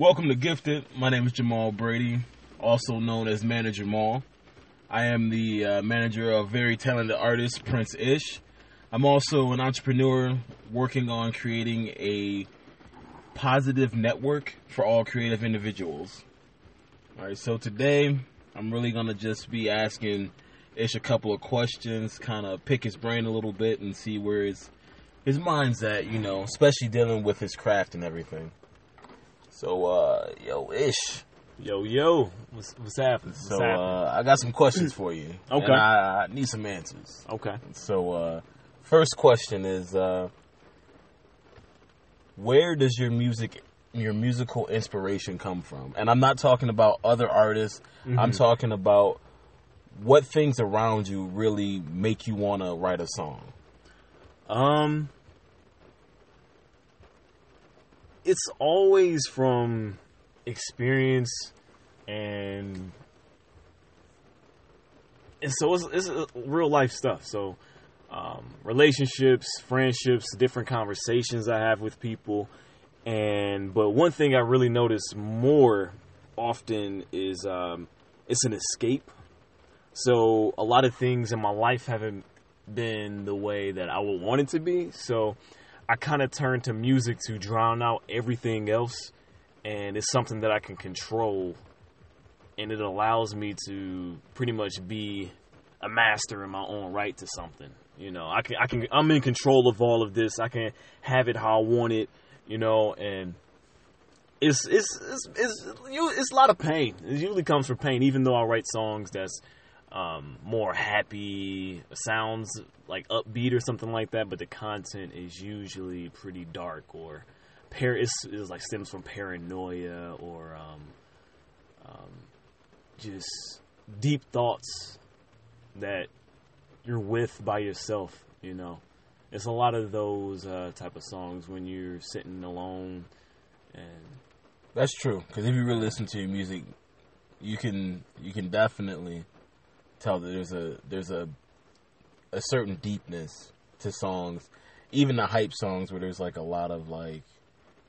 Welcome to Gifted. My name is Jamal Brady, also known as Manager Jamal. I am the uh, manager of very talented artist Prince Ish. I'm also an entrepreneur working on creating a positive network for all creative individuals. All right, so today I'm really gonna just be asking Ish a couple of questions, kind of pick his brain a little bit, and see where his his mind's at. You know, especially dealing with his craft and everything. So, uh, yo, Ish. Yo, yo, what's, what's happening? What's So, happening? uh, I got some questions for you. Okay. And I, I need some answers. okay. So, uh, first question is, uh, where does your music, your musical inspiration come from? And I'm not talking about other artists. I'm talking about what things around you really make you want to write a song. Um, it's always from experience and and so it's, it's uh, real life stuff. So, um, relationships, friendships, different conversations I have with people, and but one thing I really notice more often is um, it's an escape. So a lot of things in my life haven't been the way that I would want it to be. So I kind of turn to music to drown out everything else, and it's something that I can control, and it allows me to pretty much be a master in my own right to something. You know, I can, I can, I'm in control of all of this. I can have it how I want it. You know, and it's it's it's it's, it's a lot of pain. It usually comes from pain, even though I write songs that's um, more happy, sounds like upbeat or something like that, but the content is usually pretty dark or par- it's, it's like stems from paranoia or um, um, just deep thoughts that you're with by yourself. You know, it's a lot of those uh, type of songs when you're sitting alone and That's true. Because if you really listen to your music, you can you can definitely tell that there's a there's a a certain deepness to songs, even the hype songs where there's like a lot of like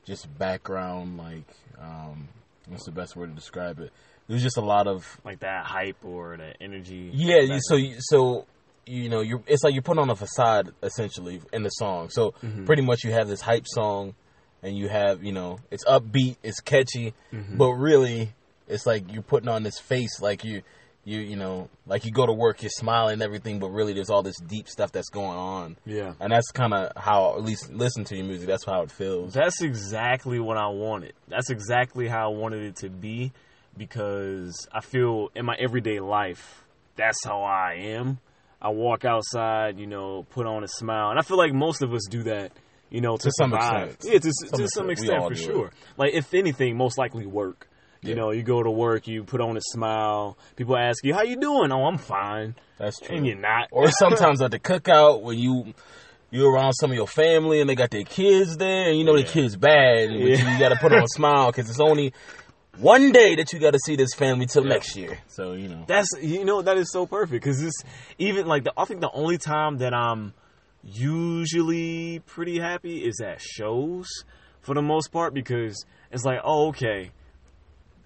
just background like um what's the best word to describe it? There's just a lot of like that hype or that energy. yeah. You, so you, so you know you're it's like you're putting on a facade essentially in the song. So pretty much you have this hype song, and you have you know it's upbeat, it's catchy, but really it's like you're putting on this face like you you you know like you go to work you're smiling and everything, but really there's all this deep stuff that's going on. Yeah. And that's kind of how, at least listen to your music. That's how it feels. That's exactly what I wanted. That's exactly how I wanted it to be because I feel in my everyday life, that's how I am. I walk outside, you know, put on a smile. And I feel like most of us do that, you know, to, To some survive. extent. Yeah, to, Some to some extent. Extent for do it. sure. Like, if anything, most likely work. You Yeah. know, you go to work, you put on a smile. People ask you, "How you doing?" "Oh, I'm fine." That's true. And you're not. or sometimes at the cookout when you you're around some of your family and they got their kids there and you know the kids bad but you, got to put on a smile because it's only one day that you got to see this family till Yeah. next year so you know That's you know that is so perfect because it's even like the I think the only time that I'm usually pretty happy is at shows for the most part because it's like oh okay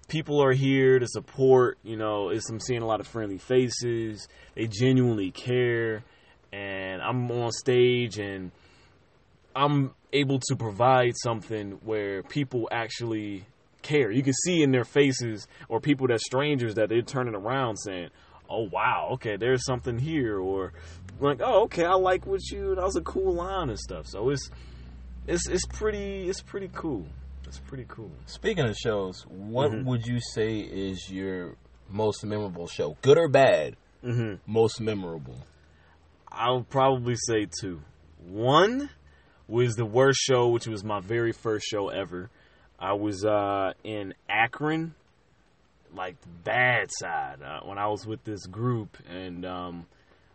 people are here to support you know it's I'm seeing a lot of friendly faces they genuinely care and I'm on stage and I'm able to provide something where people actually care. You can see in their faces or people that strangers that they're turning around saying, "Oh wow, okay, there's something here," or like, "Oh okay, I like what you. That was a cool line and stuff." So it's it's it's pretty it's pretty cool. It's pretty cool. speaking of shows what Mhm. would you say is your most memorable show good or bad hmm most memorable I'll probably say two. One was the worst show, which was my very first show ever. I was uh, in Akron, like the bad side, uh, when I was with this group, and um,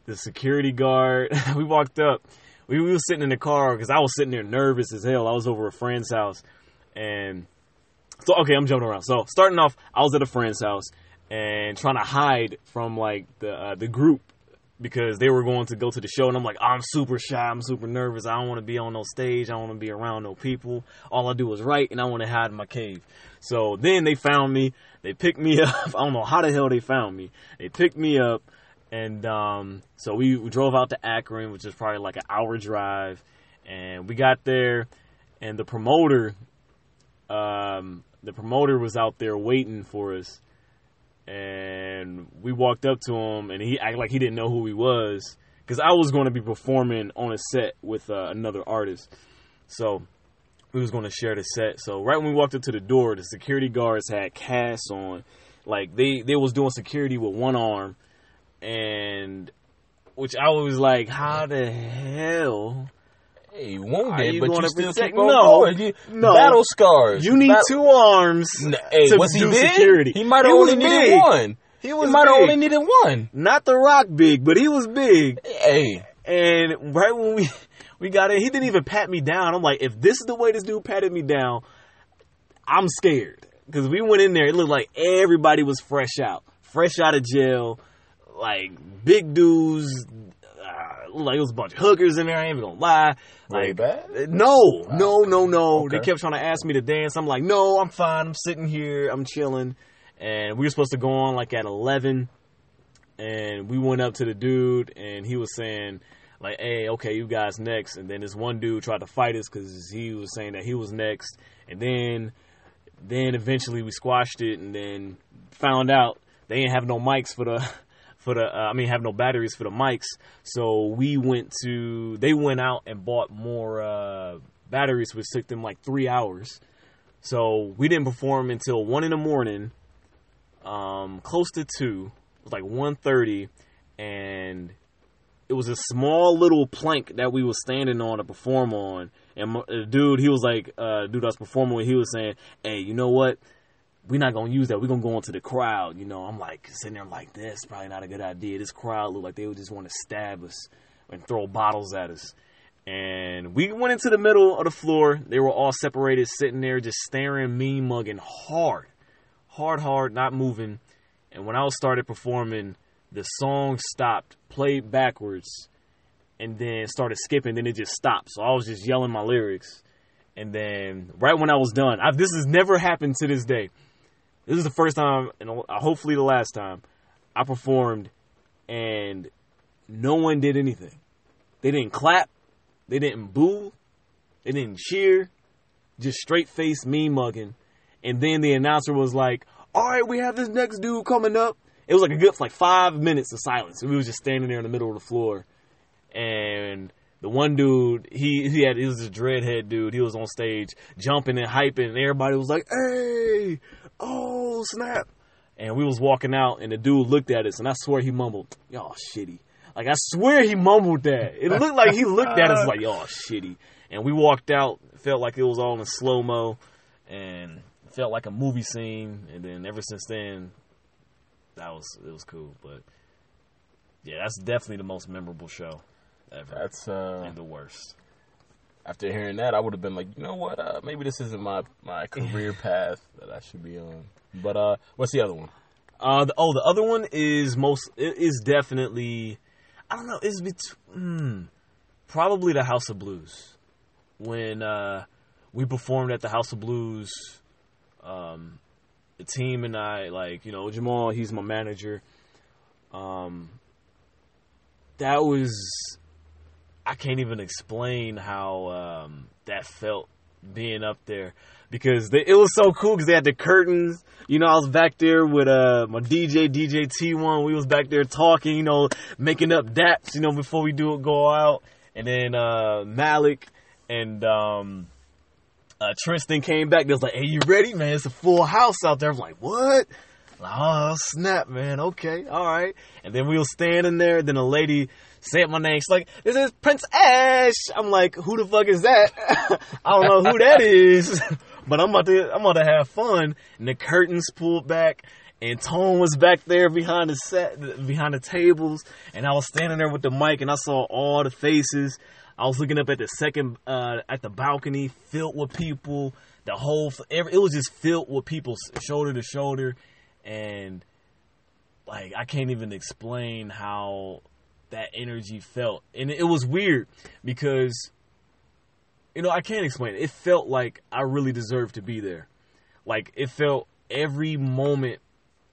the security guard. we walked up. We, we were sitting in the car because I was sitting there nervous as hell. I was over a friend's house, and so okay, I'm jumping around. So starting off, I was at a friend's house and trying to hide from like the uh, the group because they were going to go to the show, and I'm like, I'm super shy, I'm super nervous. I don't want to be on no stage. I don't want to be around no people. All I do is write, and I want to hide in my cave. So then they found me. They picked me up. I don't know how the hell they found me. They picked me up, and um, so we, we drove out to Akron, which is probably like an hour drive, and we got there, and the promoter, um, the promoter was out there waiting for us and we walked up to him and he acted like he didn't know who he was because I was going to be performing on a set with uh, another artist. So we was going to share the set. So right when we walked up to the door, the security guards had casts on, like they they was doing security with one arm, and which I was like, how the hell? Hey, wounded, you but you still protect- keep on No, going. You- no. Battle scars. You need Battle- two arms. N- Hey, to what's he do big? security. He might have was only needed big. one. He He was might have only needed one. not the Rock big, but he was big. Hey, And right when we we got in, he didn't even pat me down. I'm like, if this is the way this dude patted me down, I'm scared because we went in there. It looked like everybody was fresh out, fresh out of jail, like big dudes. Like it was a bunch of hookers in there. I ain't even gonna lie. Like, no, no, no, no. Okay. They kept trying to ask me to dance. I'm like, no, I'm fine. I'm sitting here. I'm chilling. And we were supposed to go on like at 11 and we went up to the dude and he was saying like hey okay you guys next and then this one dude tried to fight us because he was saying that he was next and then then eventually we squashed it and then found out they didn't have no mics for the for the uh, i mean have no batteries for the mics. So we went to they went out and bought more uh batteries which took them like three hours. So we didn't perform until one in the morning um close to two it was like 1.30 and it was a small little plank that we was standing on to perform on. And the dude he was like uh dude I was performing he was saying hey you know what we're not gonna use that we're gonna go into the crowd you know I'm like sitting there like this probably not a good idea this crowd looked like they would just want to stab us and throw bottles at us and we went into the middle of the floor they were all separated sitting there just staring mean mugging hard hard hard not moving and when I started performing, the song stopped, played backwards, and then started skipping. Then it just stopped. So I was just yelling my lyrics. And then right when I was done, i this has never happened to this day. This is the first time, and uh, hopefully the last time, I performed, and no one did anything. They didn't clap, they didn't boo, they didn't cheer, just straight face me mugging. And then the announcer was like, "All right, we have this next dude coming up." It was like a good like five minutes of silence. We was just standing there in the middle of the floor, and the one dude, he he had he was a dreadhead dude. He was on stage jumping and hyping, and everybody was like, "Hey, oh snap!" And we was walking out, and the dude looked at us, and I swear he mumbled, "Y'all shitty." Like I swear he mumbled that. It looked like he looked at us like, "Y'all shitty." And we walked out, felt like it was all in slow mo, and felt like a movie scene. And then ever since then, that was it was cool. But yeah, that's definitely the most memorable show ever, that's uh. and the worst. After hearing that, I would have been like, you know what? Uh, maybe this isn't my my career path that I should be on. But uh, what's the other one? Uh, the, oh, the other one is most it is definitely I don't know. It's between mm, probably the House of Blues when uh, we performed at the House of Blues. Um, the team and I, like you know, Jamal, he's my manager. Um, that was I can't even explain how um, that felt being up there because they, it was so cool because they had the curtains. You know, I was back there with uh, my DJ, DJ T1. We was back there talking, you know, making up daps, you know, before we do it, go out. And then uh, Malik and um, uh, Tristan came back. They was like, "Hey, you ready, man? It's a full house out there." I'm like, "What?" Like, oh snap, man. Okay, all right. And then we was standing there. Then a lady said my name. She's like, "This is Prince Ash." I'm like, "Who the fuck is that?" I don't know who that is, but I'm about to I'm about to have fun. And the curtains pulled back. And Tone was back there behind the set, behind the tables, and I was standing there with the mic, and I saw all the faces. I was looking up at the second, uh, at the balcony, filled with people. The whole, every, it was just filled with people, shoulder to shoulder, and like I can't even explain how that energy felt. And it was weird because you know, I can't explain it. It felt like I really deserved to be there. Like it felt every moment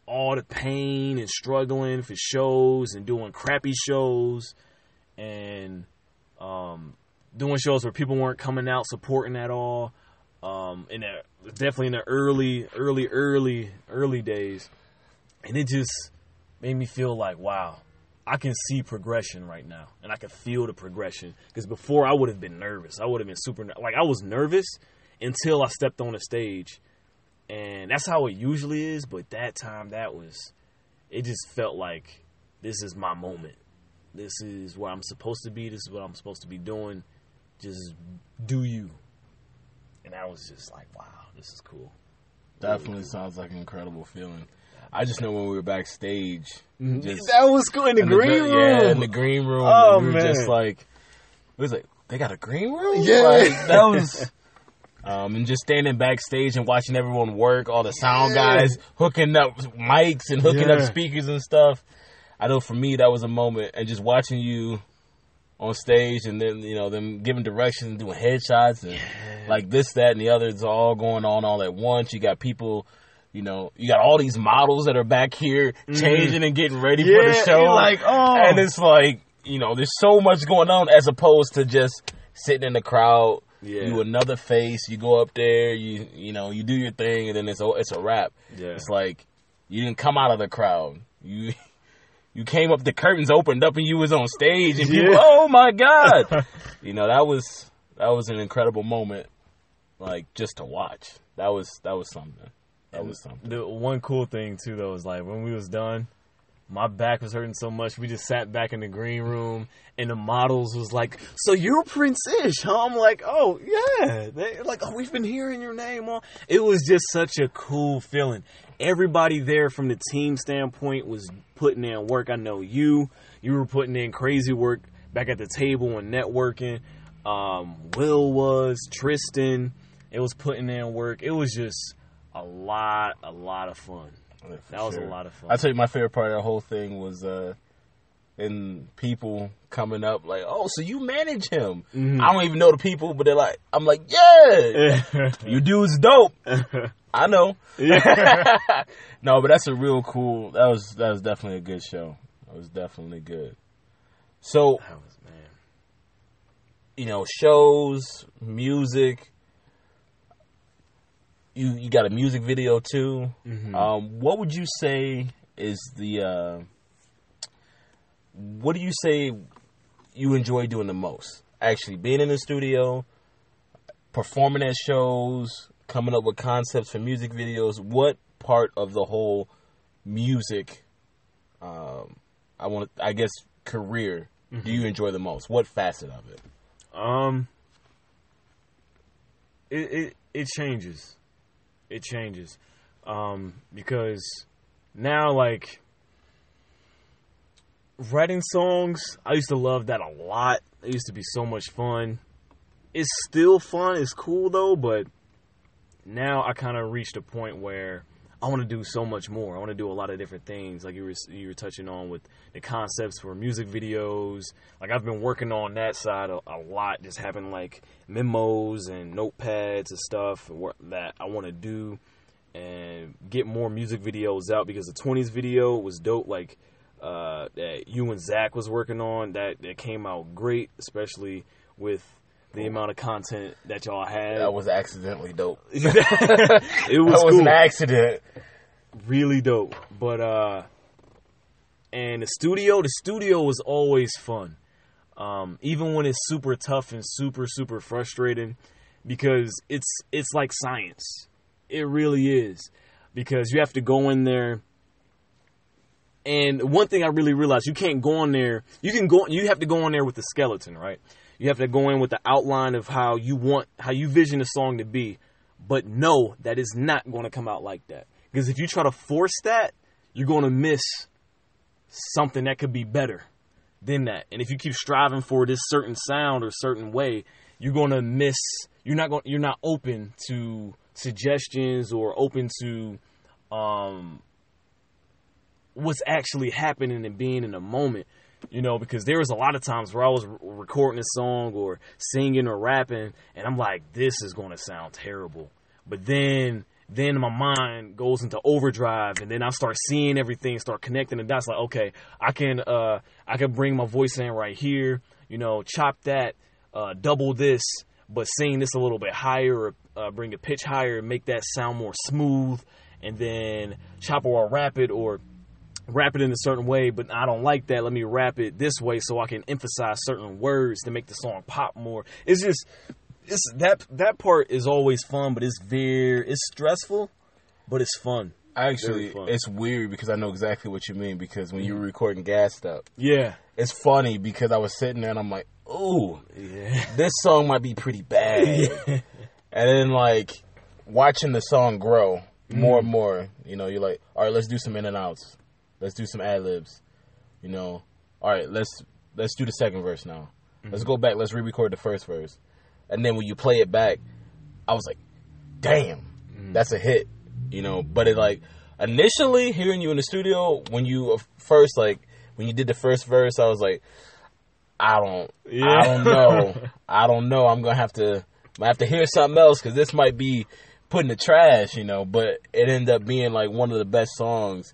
all the pain and struggling for shows and doing crappy shows and um, doing shows where people weren't coming out supporting at all. Um, in the, definitely in the early, early, early, early days, and it just made me feel like, wow, I can see progression right now, and I can feel the progression. Because before I would have been nervous, I would have been super like I was nervous until I stepped on the stage, and that's how it usually is. But that time, that was it. Just felt like this is my moment. This is where I'm supposed to be. This is what I'm supposed to be doing. Just do you. And I was just like, wow, this is cool. Definitely sounds like an incredible feeling. I just know when we were backstage, just that was cool in the in green gr- room. yeah, in the green room. Oh, we were man. just like, it was like they got a green room. Yeah. like, that was. Um, and just standing backstage and watching everyone work, all the sound Yeah. guys hooking up mics and hooking up speakers and stuff. I know for me that was a moment, and just watching you on stage, and then you know them giving directions, and doing headshots, and like this, that, and the other. It's all going on all at once. You got people, you know, you got all these models that are back here changing and getting ready for the Mm-hmm. Show. like, oh. and it's like you know, there's so much going on as opposed to just sitting in the crowd. Yeah. You another face. You go up there. You you know you do your thing, and then it's a, it's a wrap. Yeah. It's like you didn't come out of the crowd. You you came up, the curtains opened up, and you was on stage, and people, oh my god, you know that was that was an incredible moment, like just to watch. That was that was something. That was something. The one cool thing too though is like when we was done, my back was hurting so much. We just sat back in the green room, and the models was like, "So you're Prince Ish, huh?" I'm like, "Oh yeah." They like, "Oh, we've been hearing your name." All it was just such a cool feeling. Everybody there from the team standpoint was putting in work. I know you, you were putting in crazy work back at the table and networking. Um, Will was Tristan. It was putting in work. It was just a lot, a lot of fun. Yeah, That was a lot of fun. I tell you, my favorite part of the whole thing was uh, and people coming up like, "Oh, so you manage him?" Mm-hmm. I don't even know the people, but they're like, "I'm like, yeah, you dude's dope." I know. no, but that's a real cool. That was that was definitely a good show. That was definitely good. So That was man. you know, shows, music. You you got a music video too. Mm-hmm. Um, what would you say is the uh, what do you say you enjoy doing the most? Actually, being in the studio, performing at shows, coming up with concepts for music videos. What part of the whole music, um, I want, I guess, career do you enjoy the most? What facet of it? Um, it it it changes. It changes, um, because now like writing songs, I used to love that a lot. It used to be so much fun. It's still fun. It's cool though, but now I kind of reached a point where I want to do so much more. I want to do a lot of different things, like you were you were touching on with the concepts for music videos. Like I've been working on that side a, a lot, just having like memos and notepads and stuff that I want to do and get more music videos out because the 20s video was dope. Like uh, that you and Zach was working on that that came out great, especially with the amount of content that y'all had. That was accidentally dope. it was that was cool an accident. really dope. But uh and the studio, the studio was always fun. Um, even when it's super tough and super, super frustrating, because it's it's like science. It really is. Because you have to go in there and one thing I really realized, you can't go in there. You can go. You have to go in there with the skeleton, right? You have to go in with the outline of how you want, how you vision the song to be. But no, that is not going to come out like that. Because if you try to force that, you're going to miss something that could be better than that. And if you keep striving for this certain sound or certain way, you're going to miss. You're not going. You're not open to suggestions or open to um, what's actually happening and being in the moment. You know, because there was a lot of times where I was re- recording a song or singing or rapping, and I'm like, this is going to sound terrible. But then, then my mind goes into overdrive, and then I start seeing everything, start connecting the dots. Like, okay, I can, uh, I can bring my voice in right here. You know, chop that, uh, double this, but sing this a little bit higher, or uh, bring the pitch higher, and make that sound more smooth, and then chop or rap it, or rap it in a certain way, but I don't like that. Let me wrap it this way so I can emphasize certain words to make the song pop more. It's just it's that that part is always fun, but it's very it's stressful, but it's fun. Actually, fun. it's weird because I know exactly what you mean. Because when you were recording Gassed Up, Yeah. it's funny because I was sitting there and I'm like, ooh, Yeah. this song might be pretty bad. And then like watching the song grow more and mm-hmm. more, you know, you're like, all right, let's do some in and outs. Let's do some ad libs. You know, all right, let's let's do the second verse now. Let's mm-hmm. go back. Let's re-record the first verse. And then when you play it back, I was like, damn, mm. that's a hit. You know, but it like initially hearing you in the studio when you first like when you did the first verse, I was like, I don't, yeah. I don't know, I don't know. I'm gonna have to, I have to hear something else because this might be put in the trash, you know. But it ended up being like one of the best songs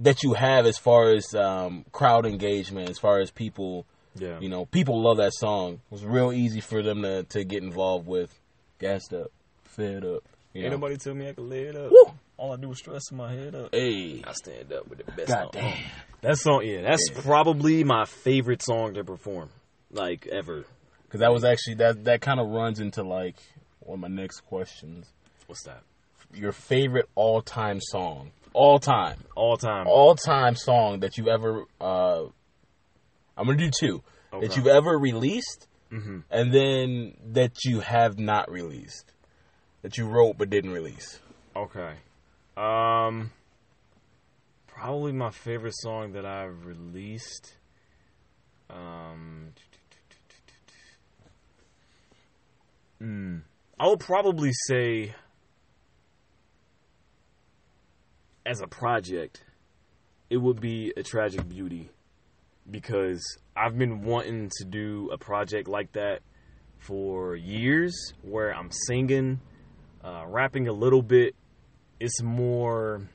that you have as far as um, crowd engagement, as far as people, Yeah. you know, people love that song. It was real easy for them to to get involved with. Gassed up, fed up. You Ain't know? nobody tell me I can lay it up. Woo! All I do is stress my head up. Hey, I stand up with the best God song. damn. That song, yeah, that's probably my favorite song to perform, like ever. Because that was actually that that kind of runs into like one of my next questions. What's that? Your favorite all time song, all time, All time. all time song that you ever. uh I'm gonna do two that you've ever released, Mhm. and then that you have not released, that you wrote but didn't release. Okay. Um probably my favorite song that I've released. Um mm, I would probably say as a project it would be a tragic beauty because I've been wanting to do a project like that for years where I'm singing uh, rapping a little bit. It's more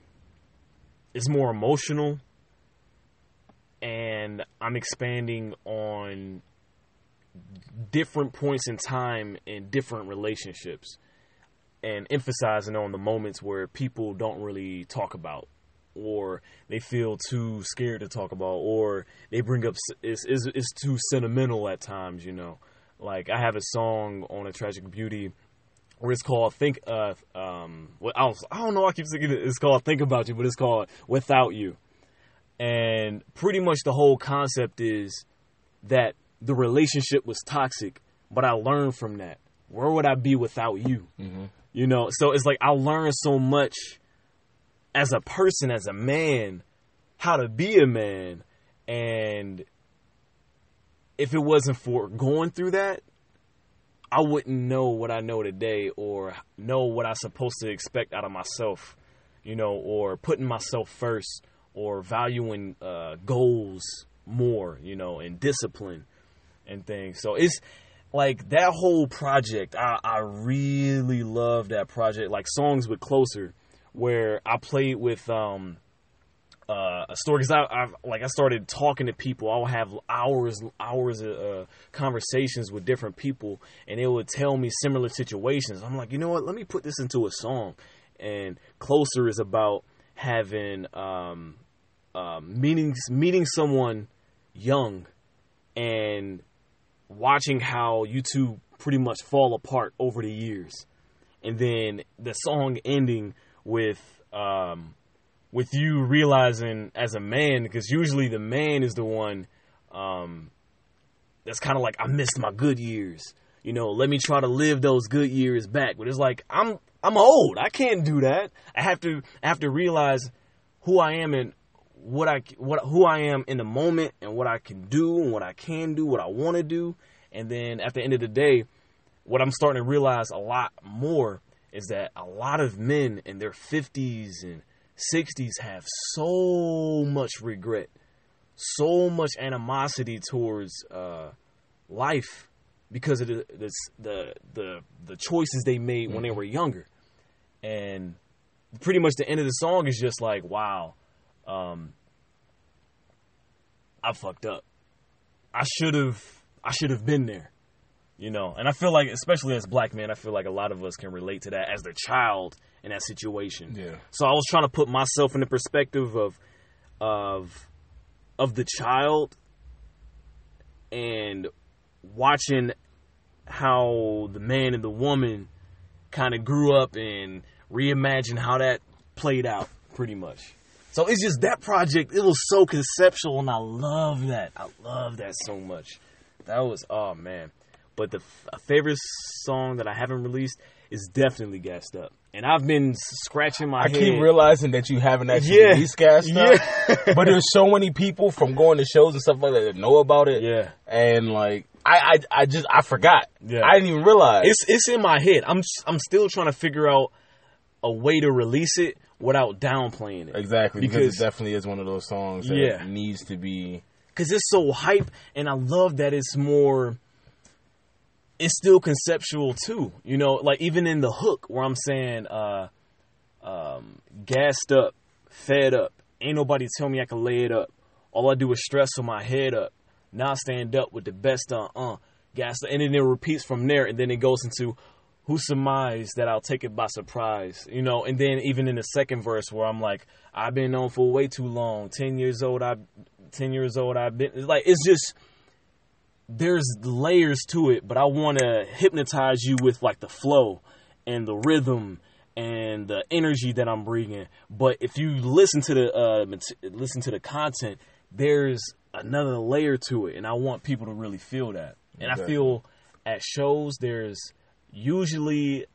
it's more emotional and i'm expanding on different points in time in different relationships and emphasizing on the moments where people don't really talk about or they feel too scared to talk about or they bring up it's, it's, it's too sentimental at times you know. Like i have a song on a tragic beauty where it's called think uh um what I, was, I don't know I keep thinking it's called think about you but it's called without you. And pretty much the whole concept is that the relationship was toxic but I learned from that. Where would I be without you you know so it's like I learned so much as a person as a man how to be a man and if it wasn't for going through that I wouldn't know what I know today or know what I'm supposed to expect out of myself, you know, or putting myself first or valuing uh, goals more, you know, and discipline and things. So it's like that whole project. I, I really love that project. Like songs with closer, where I played with um, uh, a story because I, I like I started talking to people. I'll have hours, hours of uh, conversations with different people, and they would tell me similar situations. I'm like, you know what? Let me put this into a song. And closer is about having um, um, meetings, meeting someone young, and watching how you two pretty much fall apart over the years, and then the song ending with. Um, with you realizing as a man, because usually the man is the one um, that's kind of like, I missed my good years. You know, let me try to live those good years back. But it's like I'm I'm old. I can't do that. I have to I have to realize who I am and what I what who I am in the moment and what I can do and what I can do, what I want to do. And then at the end of the day, what I'm starting to realize a lot more is that a lot of men in their 50s and 60s have so much regret so much animosity towards uh, life because of the the the the, the choices they made when they were younger, and pretty much the end of the song is just like, wow, um, I fucked up. I should have I should have been there. You know, and I feel like, especially as black men, I feel like a lot of us can relate to that as the child in that situation. Yeah. So I was trying to put myself in the perspective of of of the child and watching how the man and the woman kind of grew up and reimagine how that played out pretty much. So it's just that project, it was so conceptual and I love that. I love that so much. That was oh man. But the f- favorite song that I haven't released is definitely Gassed Up. And I've been scratching my I head. keep realizing that you haven't actually Yeah. released Gassed Up. Yeah. but there's so many people from going to shows and stuff like that that know about it. Yeah. And like I, I, I just I forgot. Yeah. I didn't even realize. It's it's in my head. I'm I'm still trying to figure out a way to release it without downplaying it. exactly because, because- it definitely is one of those songs that Yeah. needs to be. Cause it's so hype, and I love that it's more. It's still conceptual too, you know. Like even in the hook, where I'm saying, uh, um, gassed up, fed up. Ain't nobody tell me I can lay it up. All I do is stress with my head up. Now I stand up with the best uh uh gassed up. And then it repeats from there, and then it goes into who surmised that I'll take it by surprise, you know. And then even in the second verse, where I'm like, I've been on for way too long. Ten years old, I, ten years old, I've been it's like it's just there's layers to it, but I want to hypnotize you with like the flow and the rhythm and the energy that I'm bringing. But if you listen to the uh, listen to the content, there's another layer to it, and I want people to really feel that. And I feel at shows there's usually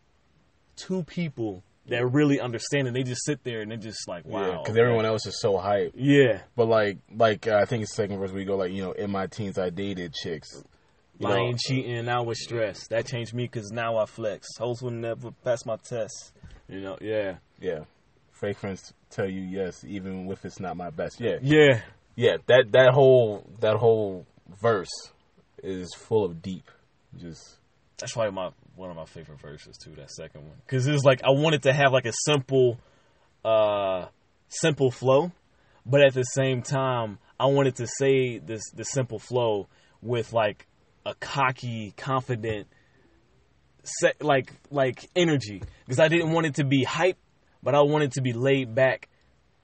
two people that really understand it. They just sit there and they're just like, wow, because okay. everyone else is so hype. yeah, But like, like uh, I think it's second verse we go like, you know, in my teens I dated chicks. You know, lying, cheating, and I was stressed. That changed me because now I flex. Hoes will never pass my test. You know, yeah, yeah. Fake friends tell you yes, even if it's not my best. Yeah, yeah, yeah. That that whole that whole verse is full of deep. Just that's why my one of my favorite verses too. That second one because it's like I wanted to have like a simple, uh, simple flow, but at the same time I wanted to say this the simple flow with like a cocky, confident, set like like energy because I didn't want it to be hype, but I wanted to be laid back.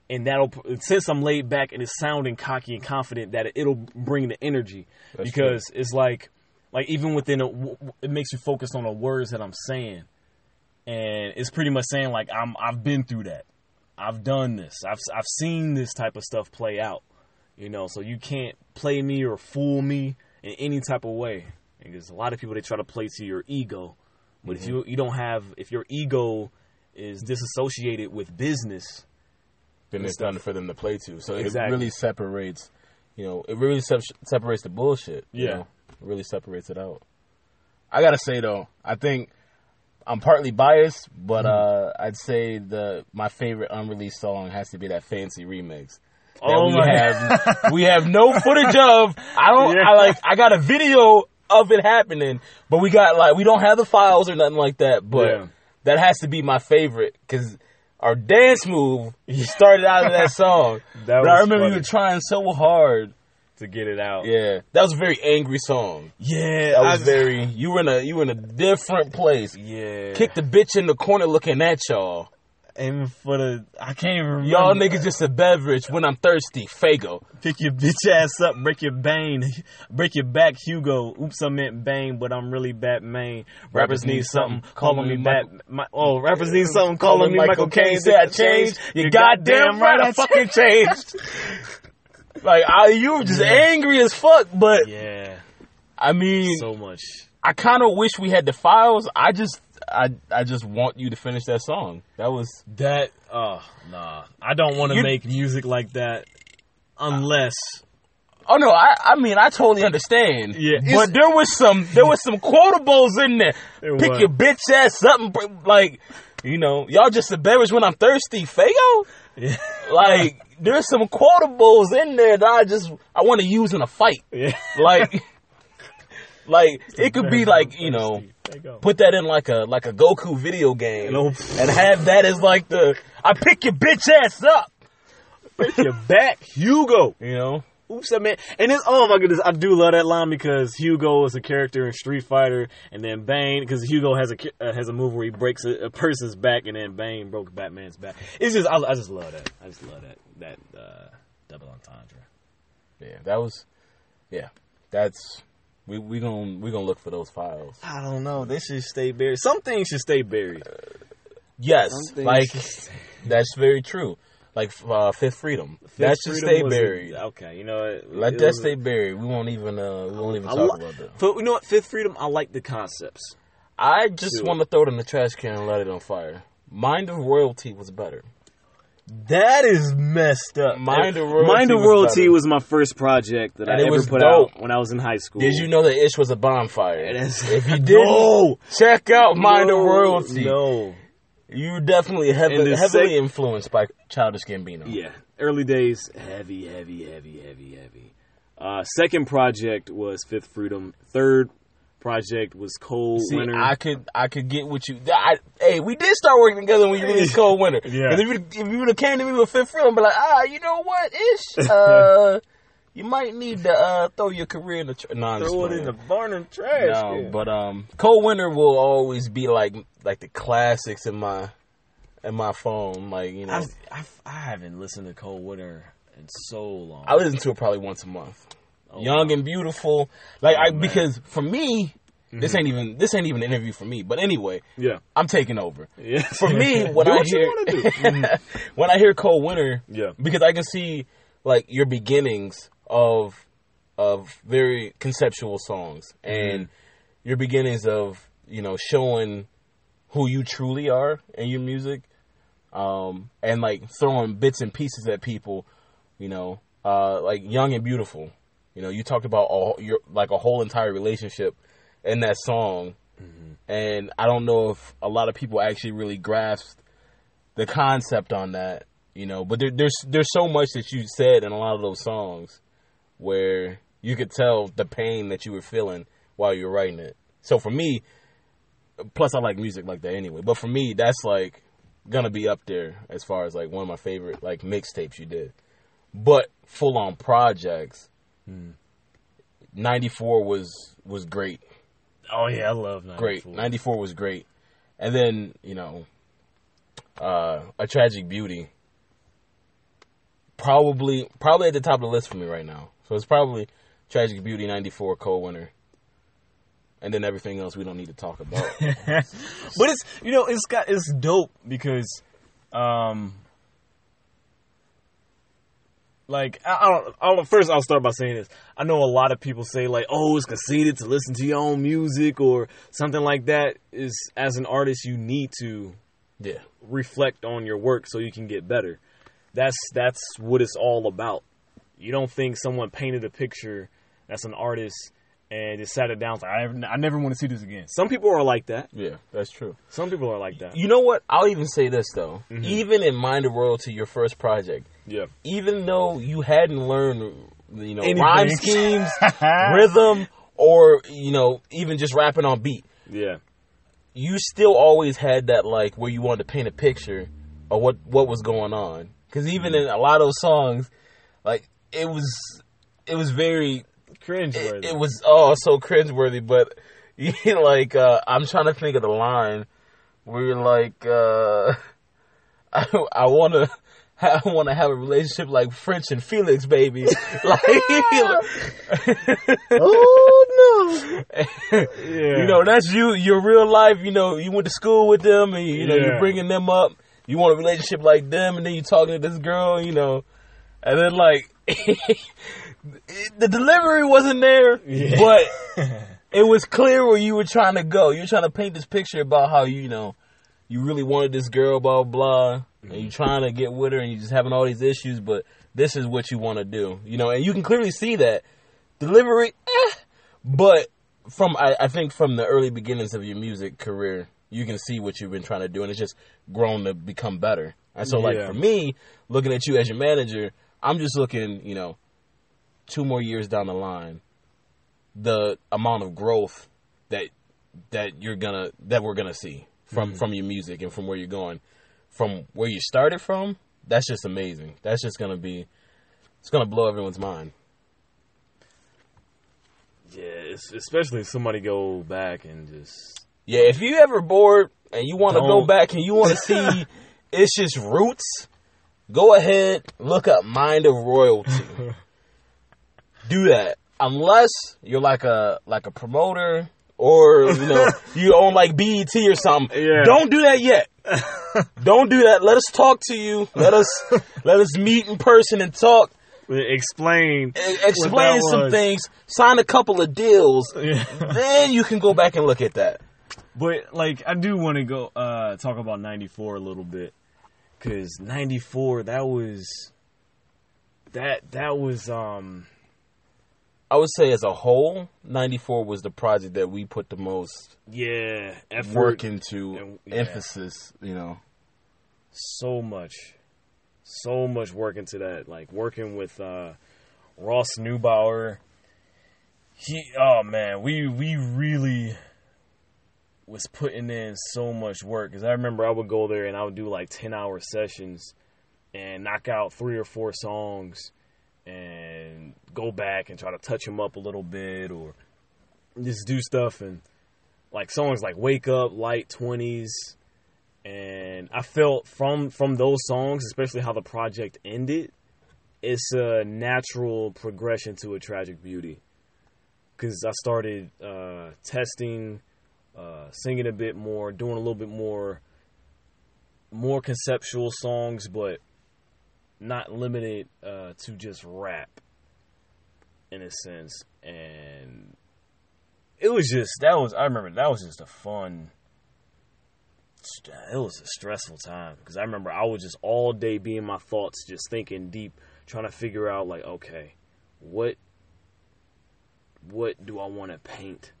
And that'll since I'm laid back and it's sounding cocky and confident that it'll bring the energy That's because it's like like even within a, it makes you focus on the words that I'm saying, and it's pretty much saying like I'm I've been through that, I've done this, I've I've seen this type of stuff play out, you know. So you can't play me or fool me in any type of way. Because a lot of people they try to play to your ego, but if mm-hmm. you you don't have if your ego is disassociated with business, then it's stuff. done for them to play to. So Exactly. it really separates. You know, it really sep- separates the bullshit. you Yeah. know? Really separates it out. I gotta say though, I think I'm partly biased, but Mm-hmm. uh, I'd say the my favorite unreleased song has to be that fancy remix. Oh we my have we have no footage of. I don't. Yeah. I like. I got a video of it happening, but we got like we don't have the files or nothing like that. But Yeah. that has to be my favorite because our dance move started out of that song. That but I remember funny. you were trying so hard. To get it out. Yeah, that was a very angry song. yeah, That was I- very. You were in a you were in a different place. yeah. Kick the bitch in the corner looking at y'all. aiming for the I can't even remember. Y'all niggas just a beverage when I'm thirsty. Faygo. Pick your bitch ass up, break your bane, break your back, Hugo. Oops, I meant bang, but I'm really Batman. Rappers need something, calling me Bat. My, oh, rappers need something, calling me Michael Caine. Say I changed. You goddamn right, I fucking changed. like I, you were just angry as fuck. But Yeah, I mean, so much. I kind of wish we had the files. I just, I, I just want you to finish that song. That was That oh nah, I don't want to make music like that unless Oh no, I I mean I totally understand. Yeah, but there was some there was some quotables in there. Pick was. your bitch ass up like you know y'all just a beverage when I'm thirsty, Faygo. yeah, Like there's some quotables in there that I just I want to use in a fight. Yeah. Like, like it could be like you know, put that in like a like a Goku video game, and have that as like the I pick your bitch ass up. Break your back, Hugo. You know, Oops, I mean, and it's oh my goodness, I do love that line because Hugo is a character in Street Fighter, and then Bane because Hugo has a uh, has a move where he breaks a, a person's back, and then Bane broke Batman's back. It's just I, I just love that. I just love that that uh, double entendre. yeah, that was, yeah, that's we we gonna we gonna look for those files. I don't know. They should stay buried. Some things should stay buried. Yes, like that's very true. Like uh, Fifth Freedom, that Fifth should Freedom stay was a- buried. okay, you know what? Let It that was stay buried. We won't even uh, we won't even I talk li- about that. But you know what? Fifth Freedom. I like the concepts. I just want to throw it in the trash can and let it on fire. Mind of Royalty was better. That is messed up. Mind of Royalty Mind of was Royalty better. was my first project that And I ever was put dope. out when I was in high school. Did you know that Ish was a bonfire? If you didn't, No. check out Mind no, of Royalty. No. You were definitely heavily, heavily sec- influenced by Childish Gambino. Yeah. Early days, heavy, heavy, heavy, heavy, heavy. Uh, second project was Fifth Freedom. Third project was Cold See, Winter. I could, I could get what you. I, hey, we did start working together when you released Cold Winter. yeah. If you, if you would have came to me with Fifth Freedom, I'd be like, ah, you know what, Ish, uh, you might need to uh, throw your career in the. Tr- Throw it in the barn and trash. No, can. but um, Cold Winter will always be like like the classics in my in my phone. Like you know, I've, I've, I haven't listened to Cold Winter in so long. I listen to it probably once a month. Oh, Young and beautiful, like I man. because for me, this ain't even this ain't even an interview for me. But anyway, Yeah. I'm taking over. Yeah. For me, when I what you hear. Mhm. when I hear Cold Winter, Yeah. because I can see like your beginnings of of very conceptual songs. And Mm-hmm. your beginnings of you know showing who you truly are in your music um and like throwing bits and pieces at people you know uh like young and beautiful. You know you talked about all your like a whole entire relationship in that song. And i don't know if a lot of people actually really grasped the concept on that you know but there, there's there's so much that you said in a lot of those songs where you could tell the pain that you were feeling while you were writing it. So for me plus i like music like that anyway but for me that's like gonna be up there as far as like one of my favorite like mixtapes you did. But full on projects 94 was was great. Oh yeah, I love 94. great. 94 was great. And then you know uh a tragic beauty. Probably probably at the top of the list for me right now so it's probably tragic beauty 94 cold winter. And then everything else we don't need to talk about. But it's you know it's got it's dope because um like I, I don't, I don't first I'll start by saying this. I know a lot of people say like oh it's conceited to listen to your own music or something like that. Is as an artist you need to yeah. reflect on your work so you can get better. That's that's what it's all about you don't think someone painted a picture that's an artist and just sat it down like I, I never want to see this again some people are like that yeah that's true some people are like that you know what i'll even say this though Mm-hmm. even in mind of royalty your first project yeah even though you hadn't learned, you know, Anything. rhyme schemes, rhythm, or you know, even just rapping on beat, Yeah. you still always had that like where you wanted to paint a picture of what what was going on. Because even in a lot of those songs, like it was, it was very, Cringe it, it was oh so cringeworthy. But you like, uh, I'm trying to think of the line where you're like, uh, I, I want to. I want to have a relationship like French and Felix, baby. like, oh no. yeah. you know, that's you, your real life. You know, you went to school with them, and you, know, Yeah. you're bringing them up. You want a relationship like them, and then you're talking to this girl, you know, and then like the delivery wasn't there, Yeah. but it was clear where you were trying to go. You're trying to paint this picture about how you know you really wanted this girl, blah blah, and you're trying to get with her, and you're just having all these issues, but this is what you want to do, you know, and you can clearly see that delivery, eh, but from I, I think from the early beginnings of your music career, you can see what you've been trying to do, and it's just grown to become better. And so, like for me, looking at you as your manager, I'm just looking, you know, two more years down the line, the amount of growth that that you're gonna that we're gonna see from mm-hmm. from your music and from where you're going, from where you started from. That's just amazing. That's just gonna be, it's gonna blow everyone's mind. Yeah, it's, especially if somebody go back and just Yeah, if you ever bored and you want to go back and you want to see it's just roots, go ahead look up Mind of Royalty. Do that unless you're like a like a promoter or you know you own like BET or something. Yeah. Don't do that yet. Don't do that. Let us talk to you. Let us let us meet in person and talk. explain. e- Explain some was. things. Sign a couple of deals. Yeah. Then you can go back and look at that. But like, I do want to go uh, talk about '94 a little bit because '94 that was that that was um I would say as a whole, 94 was the project that we put the most yeah effort work into, and- yeah. emphasis, you know. so much, so much work into that. Like working with uh, Ross Neubauer. He, oh man, we we really was putting in so much work because I remember I would go there and I would do like ten hour sessions and knock out three or four songs and go back and try to touch them up a little bit or just do stuff and like songs like Wake Up, Light Twenties, and I felt from from those songs, especially how the project ended, it's a natural progression to a tragic beauty. Because I started uh, testing, uh, singing a bit more, doing a little bit more, more conceptual songs, but not limited uh, to just rap, in a sense. And it was just that was I remember that was just a fun it was a stressful time because I remember I was just all day being my thoughts, just thinking deep, trying to figure out like, okay, what what do I want to paint?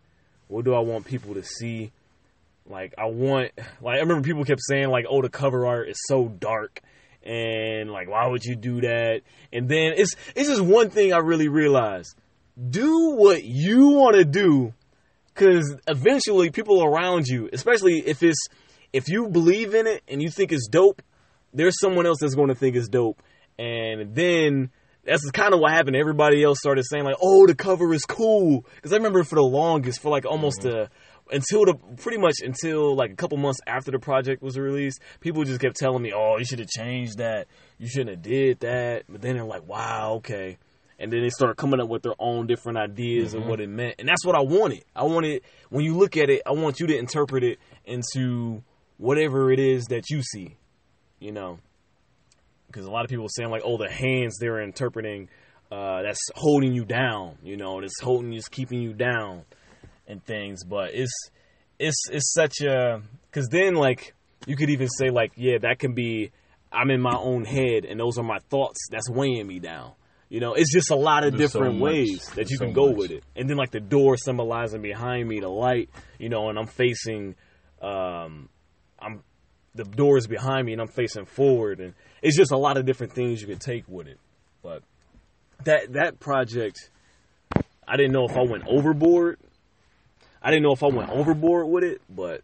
What do I want people to see? Like I want like I remember people kept saying like, oh, the cover art is so dark and like why would you do that? And then it's it's just one thing I really realized. Do what you want to do because eventually people around you, especially if it's if you believe in it and you think it's dope, there's someone else that's going to think it's dope, and then that's kind of what happened. Everybody else started saying like, "Oh, the cover is cool," because I remember for the longest, for like almost mm-hmm. a until the pretty much until like a couple months after the project was released, people just kept telling me, "Oh, you should have changed that. You shouldn't have did that." But then they're like, "Wow, okay." And then they start coming up with their own different ideas of what mm-hmm. it meant, and that's what I wanted. I wanted when you look at it, I want you to interpret it into whatever it is that you see, you know. Because a lot of people are saying like, "Oh, the hands they're interpreting uh, that's holding you down," you know, that's holding you, keeping you down, and things. But it's it's it's such a because then like you could even say like, yeah, that can be I'm in my own head, and those are my thoughts that's weighing me down. You know, it's just a lot of There's different much. ways that There's you can so go much. with it. And then like the door symbolizing behind me the light, you know, and I'm facing um I'm the door is behind me and I'm facing forward and it's just a lot of different things you could take with it. But that that project I didn't know if I went overboard. I didn't know if I went overboard with it, but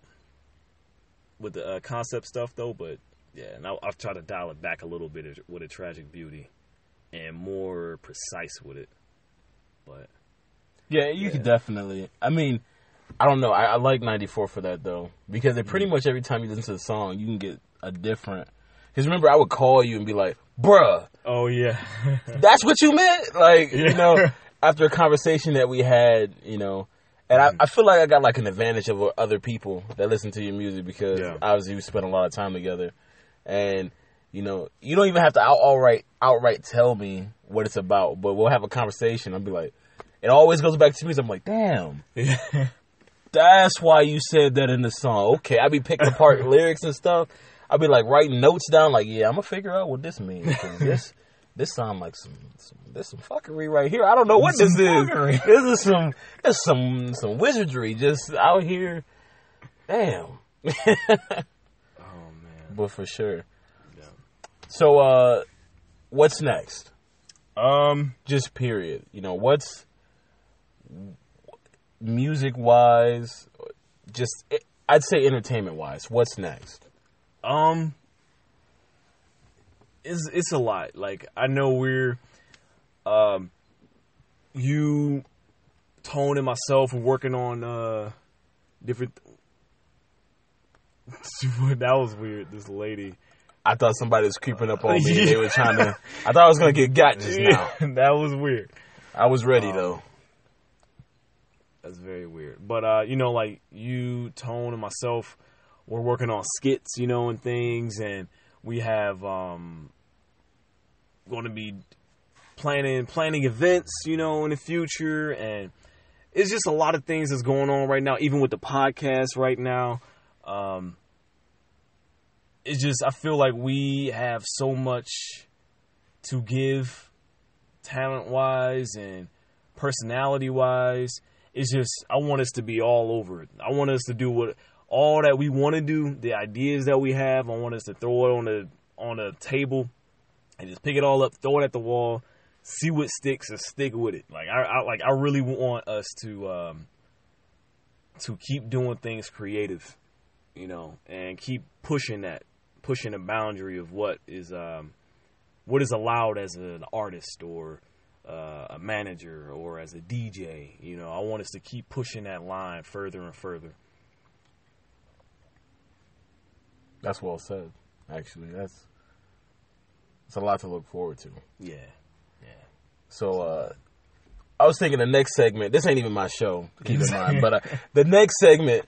with the uh, concept stuff though, but yeah, and I'll, I'll try to dial it back a little bit with a tragic beauty and more precise with it. But Yeah, you could definitely. I mean, I don't know. I, I like '94 for that though, because it pretty mm. much every time you listen to the song, you can get a different. Because remember, I would call you and be like, "Bruh, oh yeah, that's what you meant." Like you know, after a conversation that we had, you know, and I, mm. I feel like I got like an advantage over other people that listen to your music because Yeah. obviously we spent a lot of time together, and you know, you don't even have to out, outright outright tell me what it's about, but we'll have a conversation. I'll be like, it always goes back to me. So I'm like, damn. That's why you said that in the song. Okay, I be picking apart lyrics and stuff. I be like writing notes down. Like, yeah, I'm gonna figure out what this means. This this sound like some, some this some fuckery right here. I don't know what this Some is. fuckery. This is some this some some wizardry just out here. Damn. Oh man. but for sure. Yeah. So, uh, what's next? Um. Just period. You know, what's music wise, just I'd say entertainment wise. What's next? Um. It's it's a lot. Like I know we're, um, you, Tone and myself are working on uh different. that was weird. This lady. I thought somebody was creeping up on me. and They were trying to. I thought I was gonna get got just now. that was weird. I was ready though. That's very weird. But uh, you know, like you, Tone, and myself, we're working on skits, you know, and things, and we have um going to be planning planning events, you know, in the future, and it's just a lot of things that's going on right now. Even with the podcast right now, um, it's just I feel like we have so much to give, talent wise and personality wise it's just I want us to be all over it. I want us to do what all that we want to do, the ideas that we have. I want us to throw it on the on the table and just pick it all up, throw it at the wall, see what sticks, and stick with it. Like I, I like I really want us to um, to keep doing things creative, you know, and keep pushing that, pushing the boundary of what is um, what is allowed as an artist or uh, a manager or as a DJ. You know, I want us to keep pushing that line further and further. That's well said. Actually, that's it's a lot to look forward to. Yeah. Yeah. So, uh, I was thinking the next segment. This ain't even my show. Keep in mind, but uh, the next segment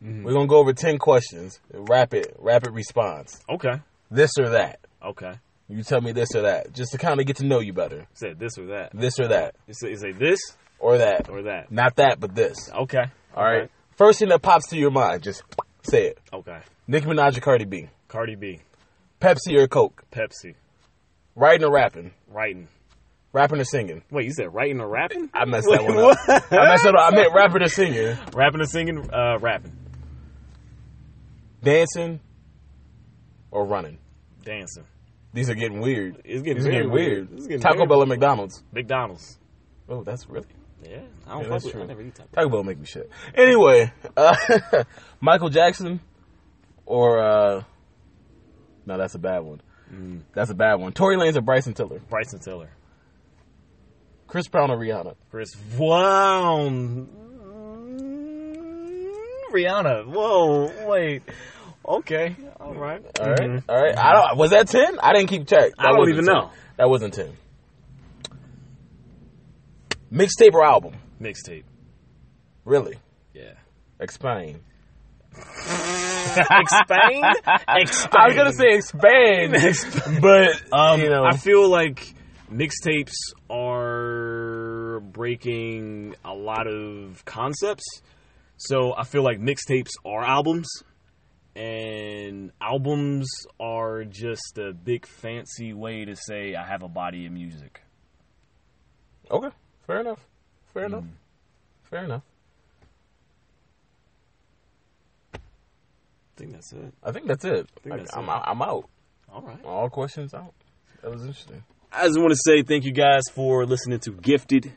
we're gonna go over ten questions. Rapid, rapid response. Okay. This or that. Okay. You tell me this or that, just to kind of get to know you better. Say this or that. This or that, You say, you say this or that. or that. Not that, but this. Okay. All right. First thing that pops to your mind, just say it. Okay. Nicki Minaj or Cardi B? Cardi B, Pepsi or Coke? Pepsi, Writing or rapping? writing. Rapping or singing? Wait, you said writing or rapping? I messed that one up. I messed that up. I meant rapper or singer. rapping or singing? Uh, rapping. Dancing or running? Dancing. These are getting weird. It's getting These getting weird. It's getting Taco very Bell or McDonald's? McDonald's. Oh, that's really Yeah. I don't Yeah, fuck that's true. I never eat Taco Taco Bell make me shit. Anyway, uh, Michael Jackson or uh, no, that's a bad one. Mm. That's a bad one. Tory Lanez or Bryson Tiller? Bryson Tiller. Chris Brown or Rihanna? Chris Wow. Rihanna. Whoa, wait. Okay. All right. All right, Mhm. all right. I don't. Was that ten? I didn't keep track. That I don't even 10. know. That wasn't ten. Mixtape or album? Mixtape. Really? Yeah. Explain. Explain? Explain. I was gonna say expand, but Um, you know, I feel like mixtapes are breaking a lot of concepts. So I feel like mixtapes are albums, and albums are just a big fancy way to say I have a body of music. okay, fair enough. Fair enough. Mm. Fair enough. I think that's it. I think that's it. think I that's am it. I'm out. All right. All questions out. That was interesting. I just want to say thank you guys for listening to Gifted.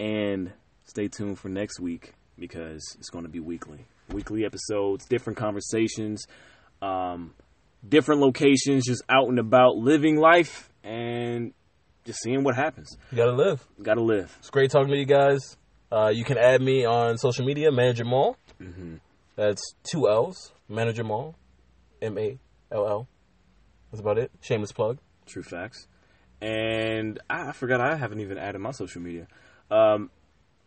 And stay tuned for next week because it's going to be weekly. Weekly episodes, different conversations, um, different locations, just out and about living life and just seeing what happens. You gotta live. Got to live. It's great talking to you guys. Uh, you can add me on social media, Manager Mall. Mm-hmm. That's two L's, Manager Mall, M A L L. That's about it. Shameless plug. True facts. And I, I forgot I haven't even added my social media. Um,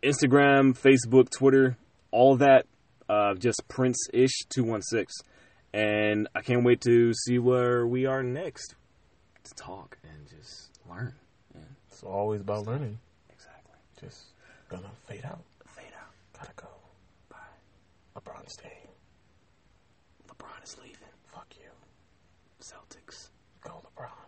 Instagram, Facebook, Twitter, all that. Uh, just Prince Ish two one six, and I can't wait to see where we are next to talk and just learn. It's always about learning. Exactly. Just gonna fade out. Fade out. Gotta go. Bye. LeBron staying. LeBron is leaving. Fuck you. Celtics. Go LeBron.